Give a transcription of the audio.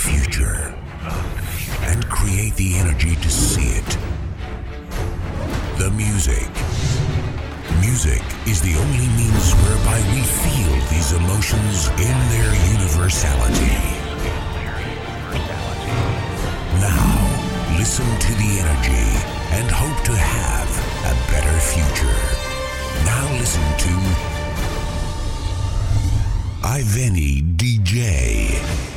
future and create the energy to see it. The music. Music is the only means whereby we feel these emotions in their universality. Now, listen to the energy and hope to have a better future. Now listen to Iveny DJ.